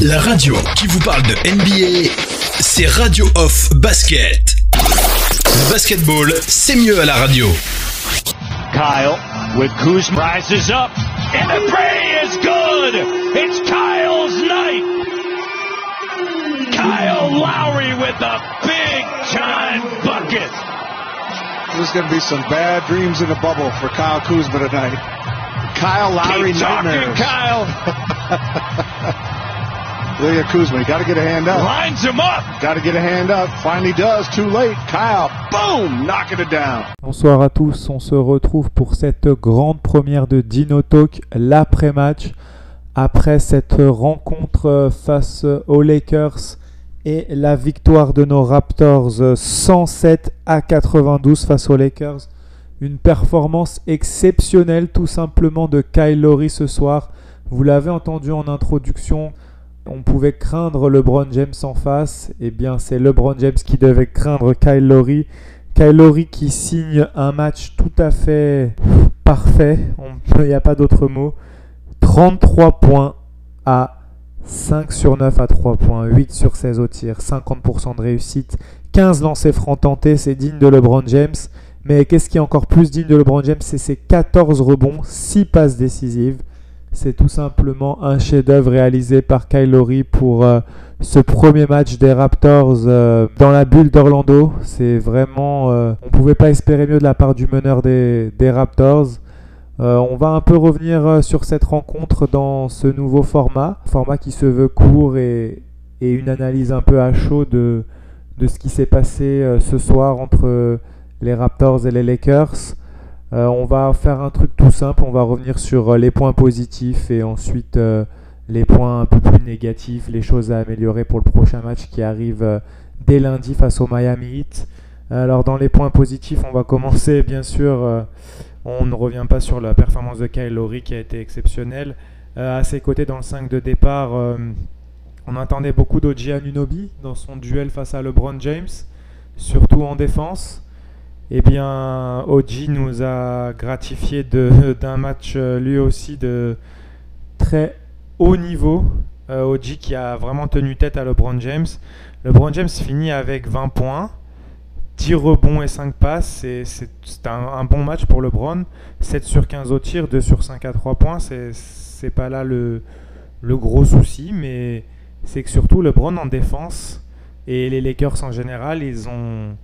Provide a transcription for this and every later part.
La radio qui vous parle de NBA, c'est Radio Off Basket. Le basketball, c'est mieux à la radio. Kyle with Kuzma rises up and the three is good. It's Kyle's night. Kyle Lowry with a big time bucket. There's going to be some bad dreams in the bubble for Kyle Kuzma tonight. Kyle Lowry Keep talking, nightmares. Kyle. At Kuzma. Got to get a hand up. Lines him up. Got to get a hand up. Finally does. Too late. Kyle, boom, knocking it down. Bonsoir à tous, on se retrouve pour cette grande première de Dino Talk, l'après-match, après cette rencontre face aux Lakers et la victoire de nos Raptors 107 à 92 face aux Lakers. Une performance exceptionnelle tout simplement de Kyle Lowry ce soir. Vous l'avez entendu en introduction, on pouvait craindre LeBron James en face. Eh bien, c'est LeBron James qui devait craindre Kyle Lowry. Kyle Lowry qui signe un match tout à fait parfait, il n'y a pas d'autre mot. 33 points à 5 sur 9 à 3 points, 8 sur 16 au tir, 50% de réussite, 15 lancers francs tentés, c'est digne de LeBron James. Mais qu'est-ce qui est encore plus digne de LeBron James? C'est ses 14 rebonds, 6 passes décisives. C'est tout simplement un chef-d'œuvre réalisé par Kyle Lowry pour euh, ce premier match des Raptors euh, dans la bulle d'Orlando. C'est vraiment. euh, on pouvait pas espérer mieux de la part du meneur des, Raptors. On va un peu revenir sur cette rencontre dans ce nouveau format. Format qui se veut court et, une analyse un peu à chaud de, ce qui s'est passé ce soir entre les Raptors et les Lakers. Euh, on va faire un truc tout simple, on va revenir sur euh, les points positifs et ensuite euh, les points un peu plus négatifs, les choses à améliorer pour le prochain match qui arrive dès lundi face au Miami Heat. Alors dans les points positifs, on va commencer bien sûr, on ne revient pas sur la performance de Kyle Lowry qui a été exceptionnelle. À ses côtés dans le 5 de départ, on attendait beaucoup d'Oji Anunobi dans son duel face à LeBron James, surtout en défense. Eh bien, Oji nous a gratifié d'un match euh, lui aussi de très haut niveau. Euh, Oji qui a vraiment tenu tête à LeBron James. LeBron James finit avec 20 points, 10 rebonds et 5 passes. C'est- un, un bon match pour LeBron. 7 sur 15 au tir, 2 sur 5 à 3 points. C'est pas là le, le gros souci, mais c'est que surtout LeBron en défense et les Lakers en général, ils ont,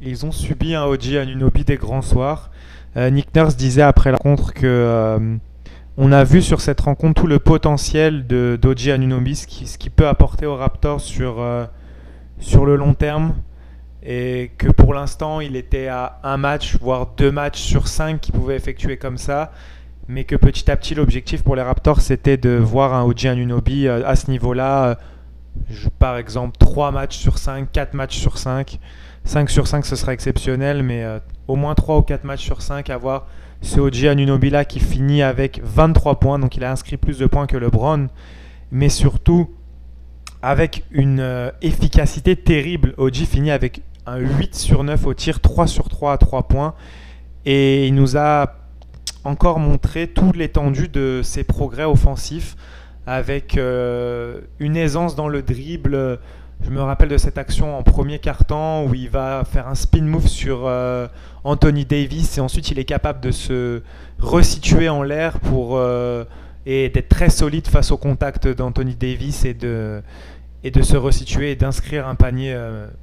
ils ont subi un OG Anunobi des grands soirs. Euh, Nick Nurse disait après la rencontre que euh, on a vu sur cette rencontre tout le potentiel de d'Oji Anunobi, ce qui, ce qui peut apporter aux Raptors sur, euh, sur le long terme. Et que pour l'instant, il était à un match, voire deux matchs sur cinq qu'il pouvait effectuer comme ça. Mais que petit à petit, l'objectif pour les Raptors, c'était de voir un OG Anunobi à ce niveau-là. Par exemple, 3 matchs sur 5, 4 matchs sur 5. 5 sur 5, ce serait exceptionnel, mais euh, au moins 3 ou 4 matchs sur 5, avoir ce OG Anunobi là qui finit avec 23 points, donc il a inscrit plus de points que LeBron, mais surtout avec une euh, efficacité terrible. OG finit avec un 8 sur 9 au tir, 3 sur 3 à 3 points, et il nous a encore montré toute l'étendue de ses progrès offensifs avec euh, une aisance dans le dribble. Je me rappelle de cette action en premier quart-temps où il va faire un spin move sur euh, Anthony Davis et ensuite il est capable de se resituer en l'air pour euh, et d'être très solide face au contact d'Anthony Davis et de et de se resituer et d'inscrire un panier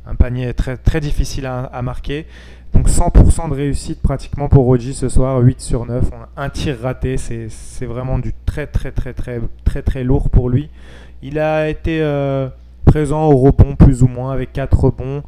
un panier très très difficile à marquer. Donc 100% de réussite pratiquement pour Rogi ce soir, 8 sur 9, On a un tir raté, c'est c'est vraiment du très très très très très très lourd pour lui. Il a été euh, présent au rebond plus ou moins avec 4 rebonds,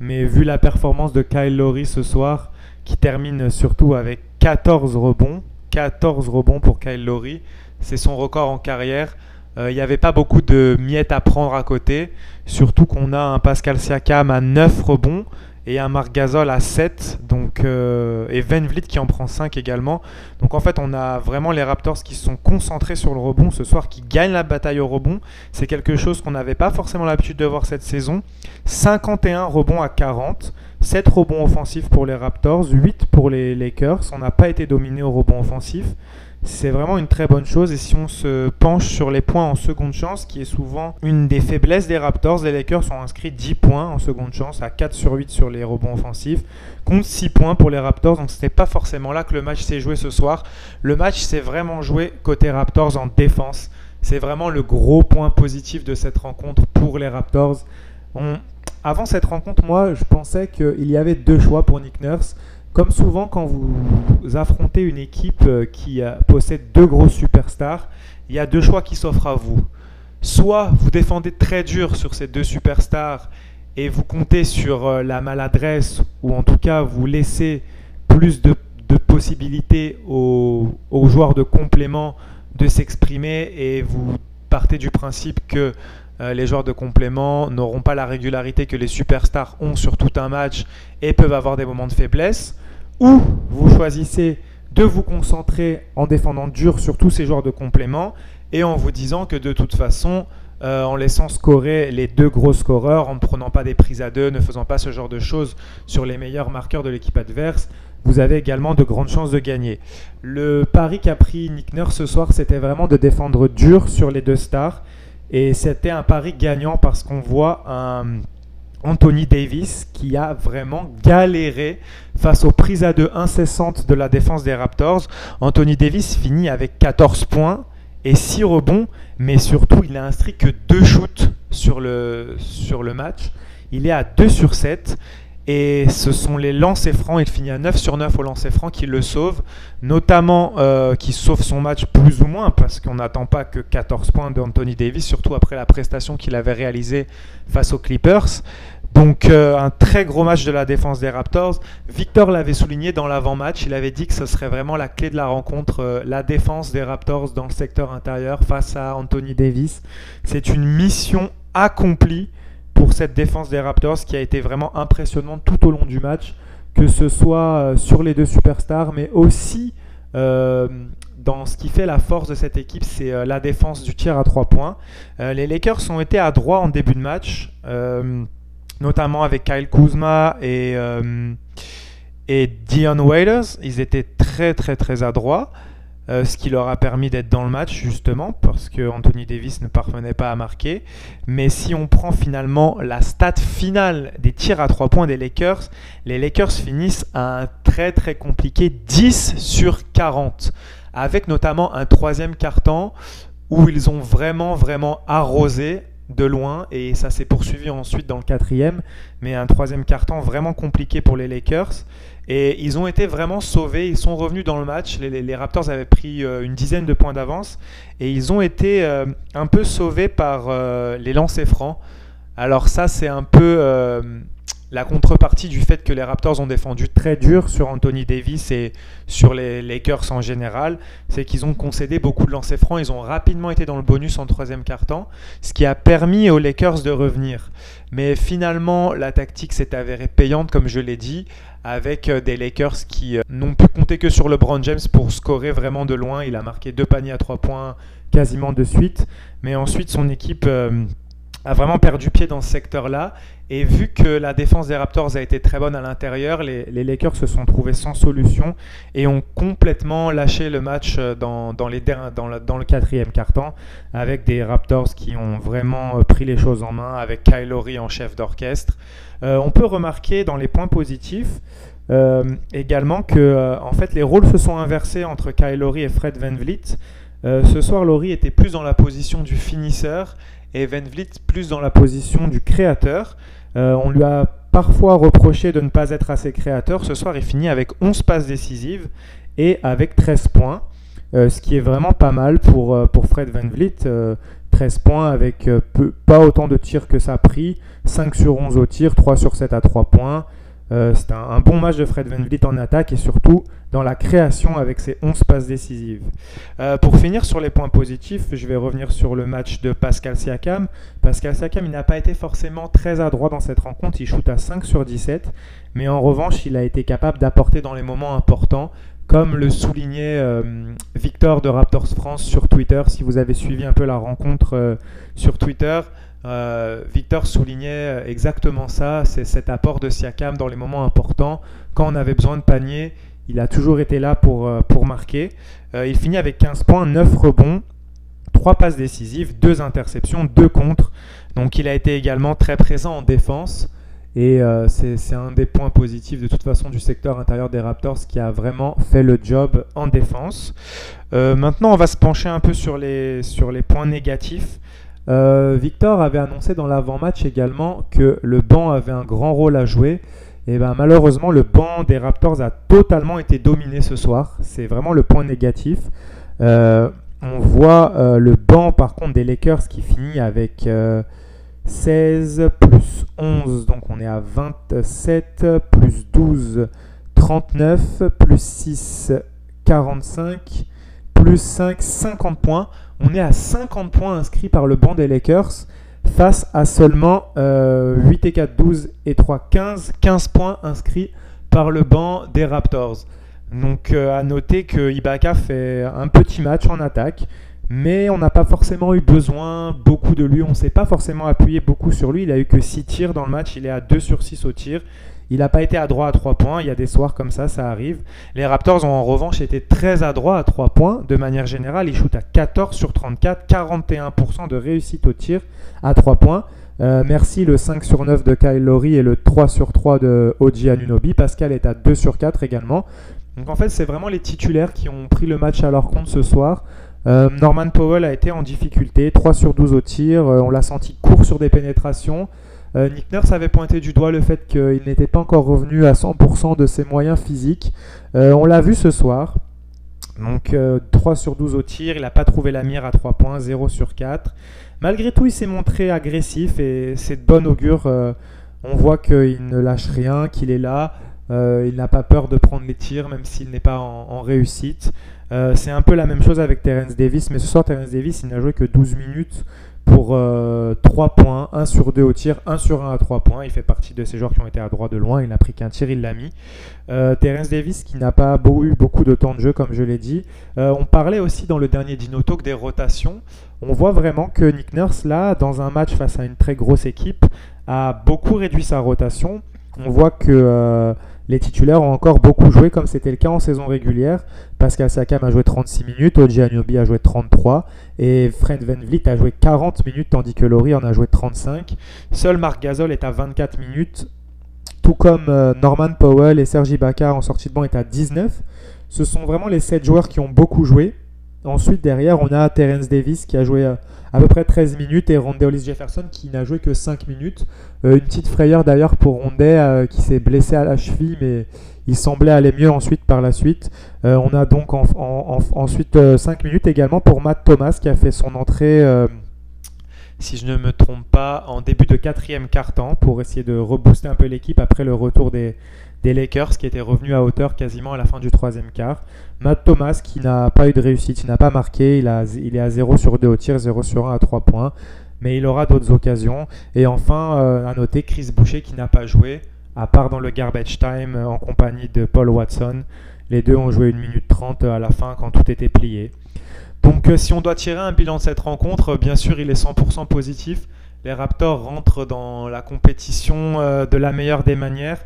mais vu la performance de Kyle Lowry ce soir, qui termine surtout avec 14 rebonds, 14 rebonds pour Kyle Lowry, c'est son record en carrière. Euh, Il n'y avait pas beaucoup de miettes à prendre à côté, surtout qu'on a un Pascal Siakam à 9 rebonds et un Marc à 7 donc, euh, et Van qui en prend 5 également. Donc en fait on a vraiment les Raptors qui sont concentrés sur le rebond ce soir, qui gagnent la bataille au rebond. C'est quelque chose qu'on n'avait pas forcément l'habitude de voir cette saison. 51 rebonds à 40, 7 rebonds offensifs pour les Raptors, 8 pour les Lakers. On n'a pas été dominé au rebond offensif. c'est vraiment une très bonne chose. Et si on se penche sur les points en seconde chance, qui est souvent une des faiblesses des Raptors, les Lakers ont inscrit 10 points en seconde chance, à 4 sur 8 sur les rebonds offensifs, contre 6 points pour les Raptors. Donc ce n'est pas forcément là que le match s'est joué ce soir. Le match s'est vraiment joué côté Raptors en défense. C'est vraiment le gros point positif de cette rencontre pour les Raptors. Avant cette rencontre, moi, je pensais qu'il y avait deux choix pour Nick Nurse. Comme souvent, quand vous affrontez une équipe euh, qui possède deux grosses superstars, il y a deux choix qui s'offrent à vous. Soit vous défendez très dur sur ces deux superstars et vous comptez sur euh, la maladresse, ou en tout cas vous laissez plus de, possibilités aux, joueurs de complément de s'exprimer et vous partez du principe que euh, les joueurs de complément n'auront pas la régularité que les superstars ont sur tout un match et peuvent avoir des moments de faiblesse ou vous choisissez de vous concentrer en défendant dur sur tous ces joueurs de complément et en vous disant que de toute façon, euh, en laissant scorer les deux gros scoreurs, en ne prenant pas des prises à deux, ne faisant pas ce genre de choses sur les meilleurs marqueurs de l'équipe adverse, vous avez également de grandes chances de gagner. Le pari qu'a pris Nick ce soir, c'était vraiment de défendre dur sur les deux stars. Et c'était un pari gagnant parce qu'on voit un Anthony Davis qui a vraiment galéré face aux prises à deux incessantes de la défense des Raptors. Anthony Davis finit avec 14 points et 6 rebonds, mais surtout il n'a inscrit que 2 shoots sur le, sur le match. Il est à 2 sur 7 et ce sont les lancers francs. Il finit à 9 sur 9 au lancer franc qui le sauve, notamment euh, qui sauve son match plus ou moins, parce qu'on n'attend pas que 14 points d'Anthony Davis, surtout après la prestation qu'il avait réalisée face aux Clippers. Donc euh, un très gros match de la défense des Raptors. Victor l'avait souligné dans l'avant-match, il avait dit que ce serait vraiment la clé de la rencontre, euh, la défense des Raptors dans le secteur intérieur face à Anthony Davis. C'est une mission accomplie pour cette défense des Raptors qui a été vraiment impressionnante tout au long du match, que ce soit euh, sur les deux superstars, mais aussi euh, dans ce qui fait la force de cette équipe, c'est euh, la défense du tir à trois points. les Lakers ont été à droit en début de match, notamment avec Kyle Kuzma et, et Dion Waiters. Ils étaient très très très adroits. Euh, ce qui leur a permis d'être dans le match justement parce que Anthony Davis ne parvenait pas à marquer. Mais si on prend finalement la stat finale des tirs à 3 points des Lakers, les Lakers finissent à un très très compliqué 10 sur 40 avec notamment un troisième carton où ils ont vraiment vraiment arrosé de loin et ça s'est poursuivi ensuite dans le quatrième mais un troisième carton vraiment compliqué pour les Lakers et ils ont été vraiment sauvés, ils sont revenus dans le match. Les, Raptors avaient pris euh, une dizaine de points d'avance et ils ont été euh, un peu sauvés par euh, les lancers francs. Alors ça, c'est un peu la contrepartie du fait que les Raptors ont défendu très dur sur Anthony Davis et sur les Lakers en général, c'est qu'ils ont concédé beaucoup de lancers francs, ils ont rapidement été dans le bonus en troisième quart-temps, ce qui a permis aux Lakers de revenir. Mais finalement, la tactique s'est avérée payante, comme je l'ai dit, avec euh, des Lakers qui euh, n'ont pu compter que sur LeBron James pour scorer vraiment de loin. Il a marqué deux paniers à trois points quasiment de suite, mais ensuite son équipe euh, a vraiment perdu pied dans ce secteur-là. Et vu que la défense des Raptors a été très bonne à l'intérieur, les, Lakers se sont trouvés sans solution et ont complètement lâché le match euh, dans, les, dans, dans le quatrième quart-temps avec des Raptors qui ont vraiment euh, pris les choses en main avec Kyle Lowry en chef d'orchestre. Euh, on peut remarquer dans les points positifs également que en fait les rôles se sont inversés entre Kyle Lowry et Fred Van Vliet. ce soir, Lowry était plus dans la position du finisseur et Van Vliet plus dans la position du créateur. Euh, on lui a parfois reproché de ne pas être assez créateur. Ce soir, il finit avec 11 passes décisives et avec 13 points, euh, ce qui est vraiment pas mal pour, euh, pour Fred Van Vliet. 13 points avec pas autant de tirs que ça a pris, 5 sur 11 au tir, 3 sur 7 à 3 points. Euh, c'est un, bon match de Fred Van Vliet en attaque et surtout dans la création avec ses 11 passes décisives. Euh, pour finir sur les points positifs, je vais revenir sur le match de Pascal Siakam. Pascal Siakam, n'a pas été forcément très adroit dans cette rencontre, il shoot à 5 sur 17, mais en revanche, il a été capable d'apporter dans les moments importants, comme le soulignait euh, Victor de Raptors France sur Twitter. Si vous avez suivi un peu la rencontre sur Twitter, euh, Victor soulignait euh, exactement ça, c'est cet apport de Siakam dans les moments importants. Quand on avait besoin de panier, Il a toujours été là pour, pour marquer. il finit avec 15 points, 9 rebonds, 3 passes décisives, 2 interceptions, 2 contres. Donc il a été également très présent en défense. Et euh, c'est un des points positifs de toute façon du secteur intérieur des Raptors qui a vraiment fait le job en défense. Euh, maintenant, on va se pencher un peu sur les, sur les points négatifs. Euh, Victor avait annoncé dans l'avant-match également que le banc avait un grand rôle à jouer. Ben malheureusement, le banc des Raptors a totalement été dominé ce soir. C'est vraiment le point négatif. on voit le banc par contre des Lakers qui finit avec 16 plus 11, donc on est à 27, plus 12, 39, plus 6, 45, plus 5, 50 points. On est à 50 points inscrits par le banc des Lakers face à seulement 8 euh, et 4, 12 et 3, 15, 15 points inscrits par le banc des Raptors. Donc euh, à noter que Ibaka fait un petit match en attaque mais on n'a pas forcément eu besoin beaucoup de lui. On ne s'est pas forcément appuyé beaucoup sur lui. Il a eu que 6 tirs dans le match. Il est à 2 sur 6 au tir. Il n'a pas été adroit à 3 points. Il y a des soirs comme ça, ça arrive. Les Raptors ont en revanche été très adroits à 3 points. De manière générale, ils shootent à 14 sur 34, 41% de réussite au tir à 3 points. Euh, merci le 5 sur 9 de Kyle Lowry et le 3 sur 3 de Oji Anunobi. Pascal est à 2 sur 4 également. Donc en fait, c'est vraiment les titulaires qui ont pris le match à leur compte ce soir. Euh, Norman Powell a été en difficulté, 3 sur 12 au tir, euh, on l'a senti court sur des pénétrations. Euh, Nick Nurse avait pointé du doigt le fait qu'il n'était pas encore revenu à 100% de ses moyens physiques. on l'a vu ce soir. Donc 3 sur 12 au tir, il n'a pas trouvé la mire à 3 points, 0 sur 4. Malgré tout, il s'est montré agressif et c'est de bon augure. on voit qu'il ne lâche rien, qu'il est là. il n'a pas peur de prendre les tirs, même s'il n'est pas en réussite. Euh, c'est un peu la même chose avec Terence Davis, mais ce soir, Terence Davis, il n'a joué que 12 minutes pour 3 euh, points, 1 sur 2 au tir, 1 sur 1 à 3 points. Il fait partie de ces joueurs qui ont été à droit de loin. Il n'a pris qu'un tir, il l'a mis. Euh, Terence Davis qui n'a pas eu beaucoup de temps de jeu, comme je l'ai dit. on parlait aussi dans le dernier Dino Talk des rotations. On voit vraiment que Nick Nurse, là, dans un match face à une très grosse équipe, a beaucoup réduit sa rotation. On voit que les titulaires ont encore beaucoup joué comme c'était le cas en saison régulière. Pascal Sakam a joué 36 minutes, Oji Anunobi a joué 33 et Fred Van a joué 40 minutes tandis que Laurie en a joué 35. Seul Marc Gasol est à 24 minutes, tout comme euh, Norman Powell et Sergi Bakar en sortie de banc est à 19. Ce sont vraiment les 7 joueurs qui ont beaucoup joué. Ensuite, derrière, on a Terence Davis qui a joué euh, à peu près 13 minutes et Rondé Hollis Jefferson qui n'a joué que 5 minutes. Euh, une petite frayeur d'ailleurs pour Rondé euh, qui s'est blessé à la cheville, mais il semblait aller mieux ensuite par la suite. on a donc ensuite 5 minutes également pour Matt Thomas qui a fait son entrée, si je ne me trompe pas, en début de quatrième quart-temps pour essayer de rebooster un peu l'équipe après le retour des, Lakers qui étaient revenus à hauteur quasiment à la fin du troisième quart. Matt Thomas qui n'a pas eu de réussite, il n'a pas marqué, il, est à 0 sur 2 au tir, 0 sur 1 à 3 points, mais il aura d'autres occasions. Et enfin, euh, à noter Chris Boucher qui n'a pas joué, à part dans le garbage time euh, en compagnie de Paul Watson. Les deux ont joué 1 minute 30 à la fin quand tout était plié. Donc euh, si on doit tirer un bilan de cette rencontre, bien sûr il est 100% positif. Les Raptors rentrent dans la compétition de la meilleure des manières.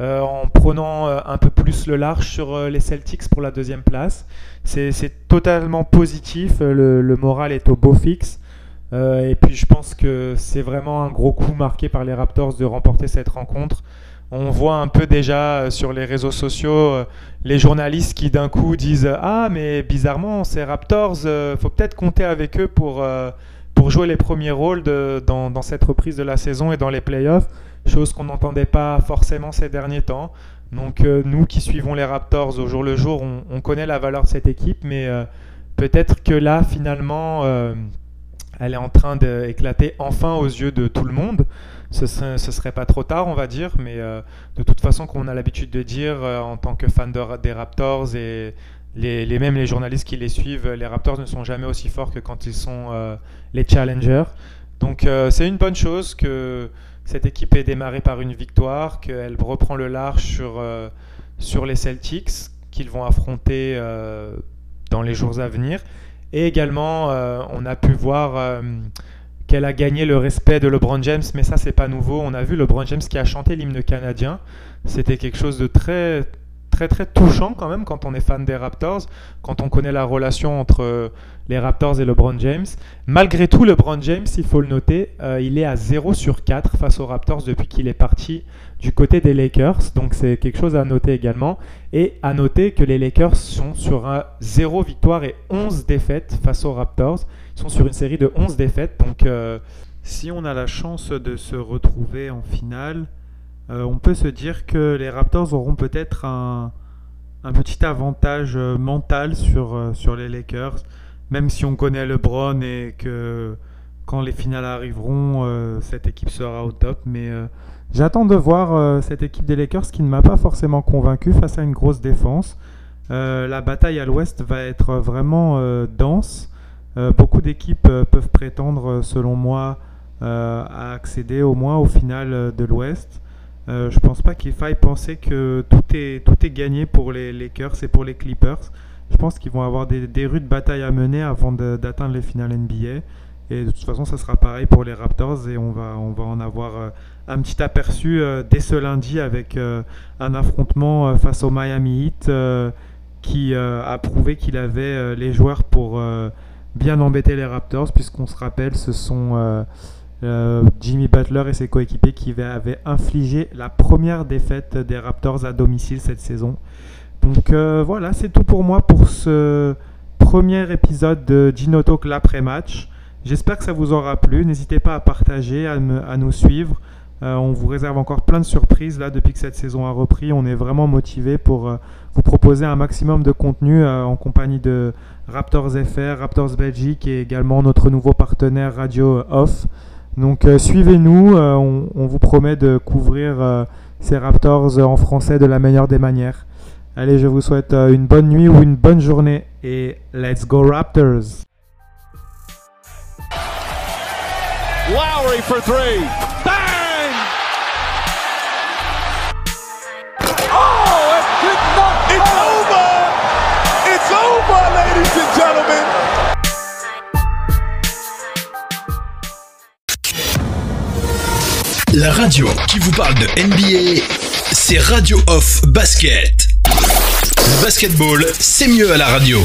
Euh, en prenant euh, un peu plus le large sur euh, les Celtics pour la deuxième place. C'est totalement positif, le, moral est au beau fixe. et puis je pense que c'est vraiment un gros coup marqué par les Raptors de remporter cette rencontre. On voit un peu déjà sur les réseaux sociaux les journalistes qui d'un coup disent Ah, mais bizarrement, ces Raptors, faut peut-être compter avec eux pour, pour jouer les premiers rôles dans, cette reprise de la saison et dans les playoffs chose qu'on n'entendait pas forcément ces derniers temps. Donc euh, nous qui suivons les Raptors au jour le jour, on, connaît la valeur de cette équipe, mais euh, peut-être que là, finalement, euh, elle est en train d'éclater enfin aux yeux de tout le monde. Ce serait, serait pas trop tard, on va dire, mais de toute façon, comme on a l'habitude de dire en tant que fan des Raptors et les, les, même les journalistes qui les suivent, les Raptors ne sont jamais aussi forts que quand ils sont les challengers. Donc c'est une bonne chose que cette équipe est démarrée par une victoire, qu'elle reprend le large sur, euh, sur les Celtics qu'ils vont affronter euh, dans les jours à venir. Et également, euh, on a pu voir qu'elle a gagné le respect de LeBron James, mais ça, c'est pas nouveau. On a vu LeBron James qui a chanté l'hymne canadien. C'était quelque chose de très très très touchant quand même quand on est fan des Raptors, quand on connaît la relation entre euh, les Raptors et LeBron James. Malgré tout, LeBron James, il faut le noter, euh, il est à 0 sur 4 face aux Raptors depuis qu'il est parti du côté des Lakers. Donc c'est quelque chose à noter également. Et à noter que les Lakers sont sur un 0 victoire et 11 défaites face aux Raptors. Ils sont sur une série de 11 défaites. Donc euh, si on a la chance de se retrouver en finale, euh, on peut se dire que les Raptors auront peut-être un, petit avantage euh, mental sur, euh, sur les Lakers, même si on connaît LeBron et que quand les finales arriveront, cette équipe sera au top. Mais j'attends de voir cette équipe des Lakers qui ne m'a pas forcément convaincu face à une grosse défense. la bataille à l'ouest va être vraiment dense. beaucoup d'équipes peuvent prétendre, selon moi, à accéder au moins au final de l'ouest. Euh, je pense pas qu'il faille penser que tout est, tout est gagné pour les Lakers et pour les Clippers. Je pense qu'ils vont avoir des, des, rudes batailles à mener avant d'atteindre les finales NBA. Et de toute façon, ça sera pareil pour les Raptors et on va, on va en avoir euh, un petit aperçu euh, dès ce lundi avec un affrontement face au Miami Heat qui a prouvé qu'il avait les joueurs pour bien embêter les Raptors, puisqu'on se rappelle, ce sont euh, Jimmy Butler et ses coéquipiers qui avaient infligé la première défaite des Raptors à domicile cette saison. Donc euh, voilà, c'est tout pour moi pour ce premier épisode de Gino Talk l'après-match. J'espère que ça vous aura plu. N'hésitez pas à partager, à, nous suivre. Euh, on vous réserve encore plein de surprises là depuis que cette saison a repris. On est vraiment motivé pour vous proposer un maximum de contenu en compagnie de Raptors FR, Raptors Belgique et également notre nouveau partenaire Radio Off. Donc euh, suivez-nous, euh, on, vous promet de couvrir euh, ces Raptors en français de la meilleure des manières. Allez, je vous souhaite une bonne nuit ou une bonne journée et let's go Raptors! Lowry for three. Bang! Oh, It's over! It's over, ladies and gentlemen! La radio qui vous parle de NBA, c'est Radio Off Basket. Le basketball, c'est mieux à la radio.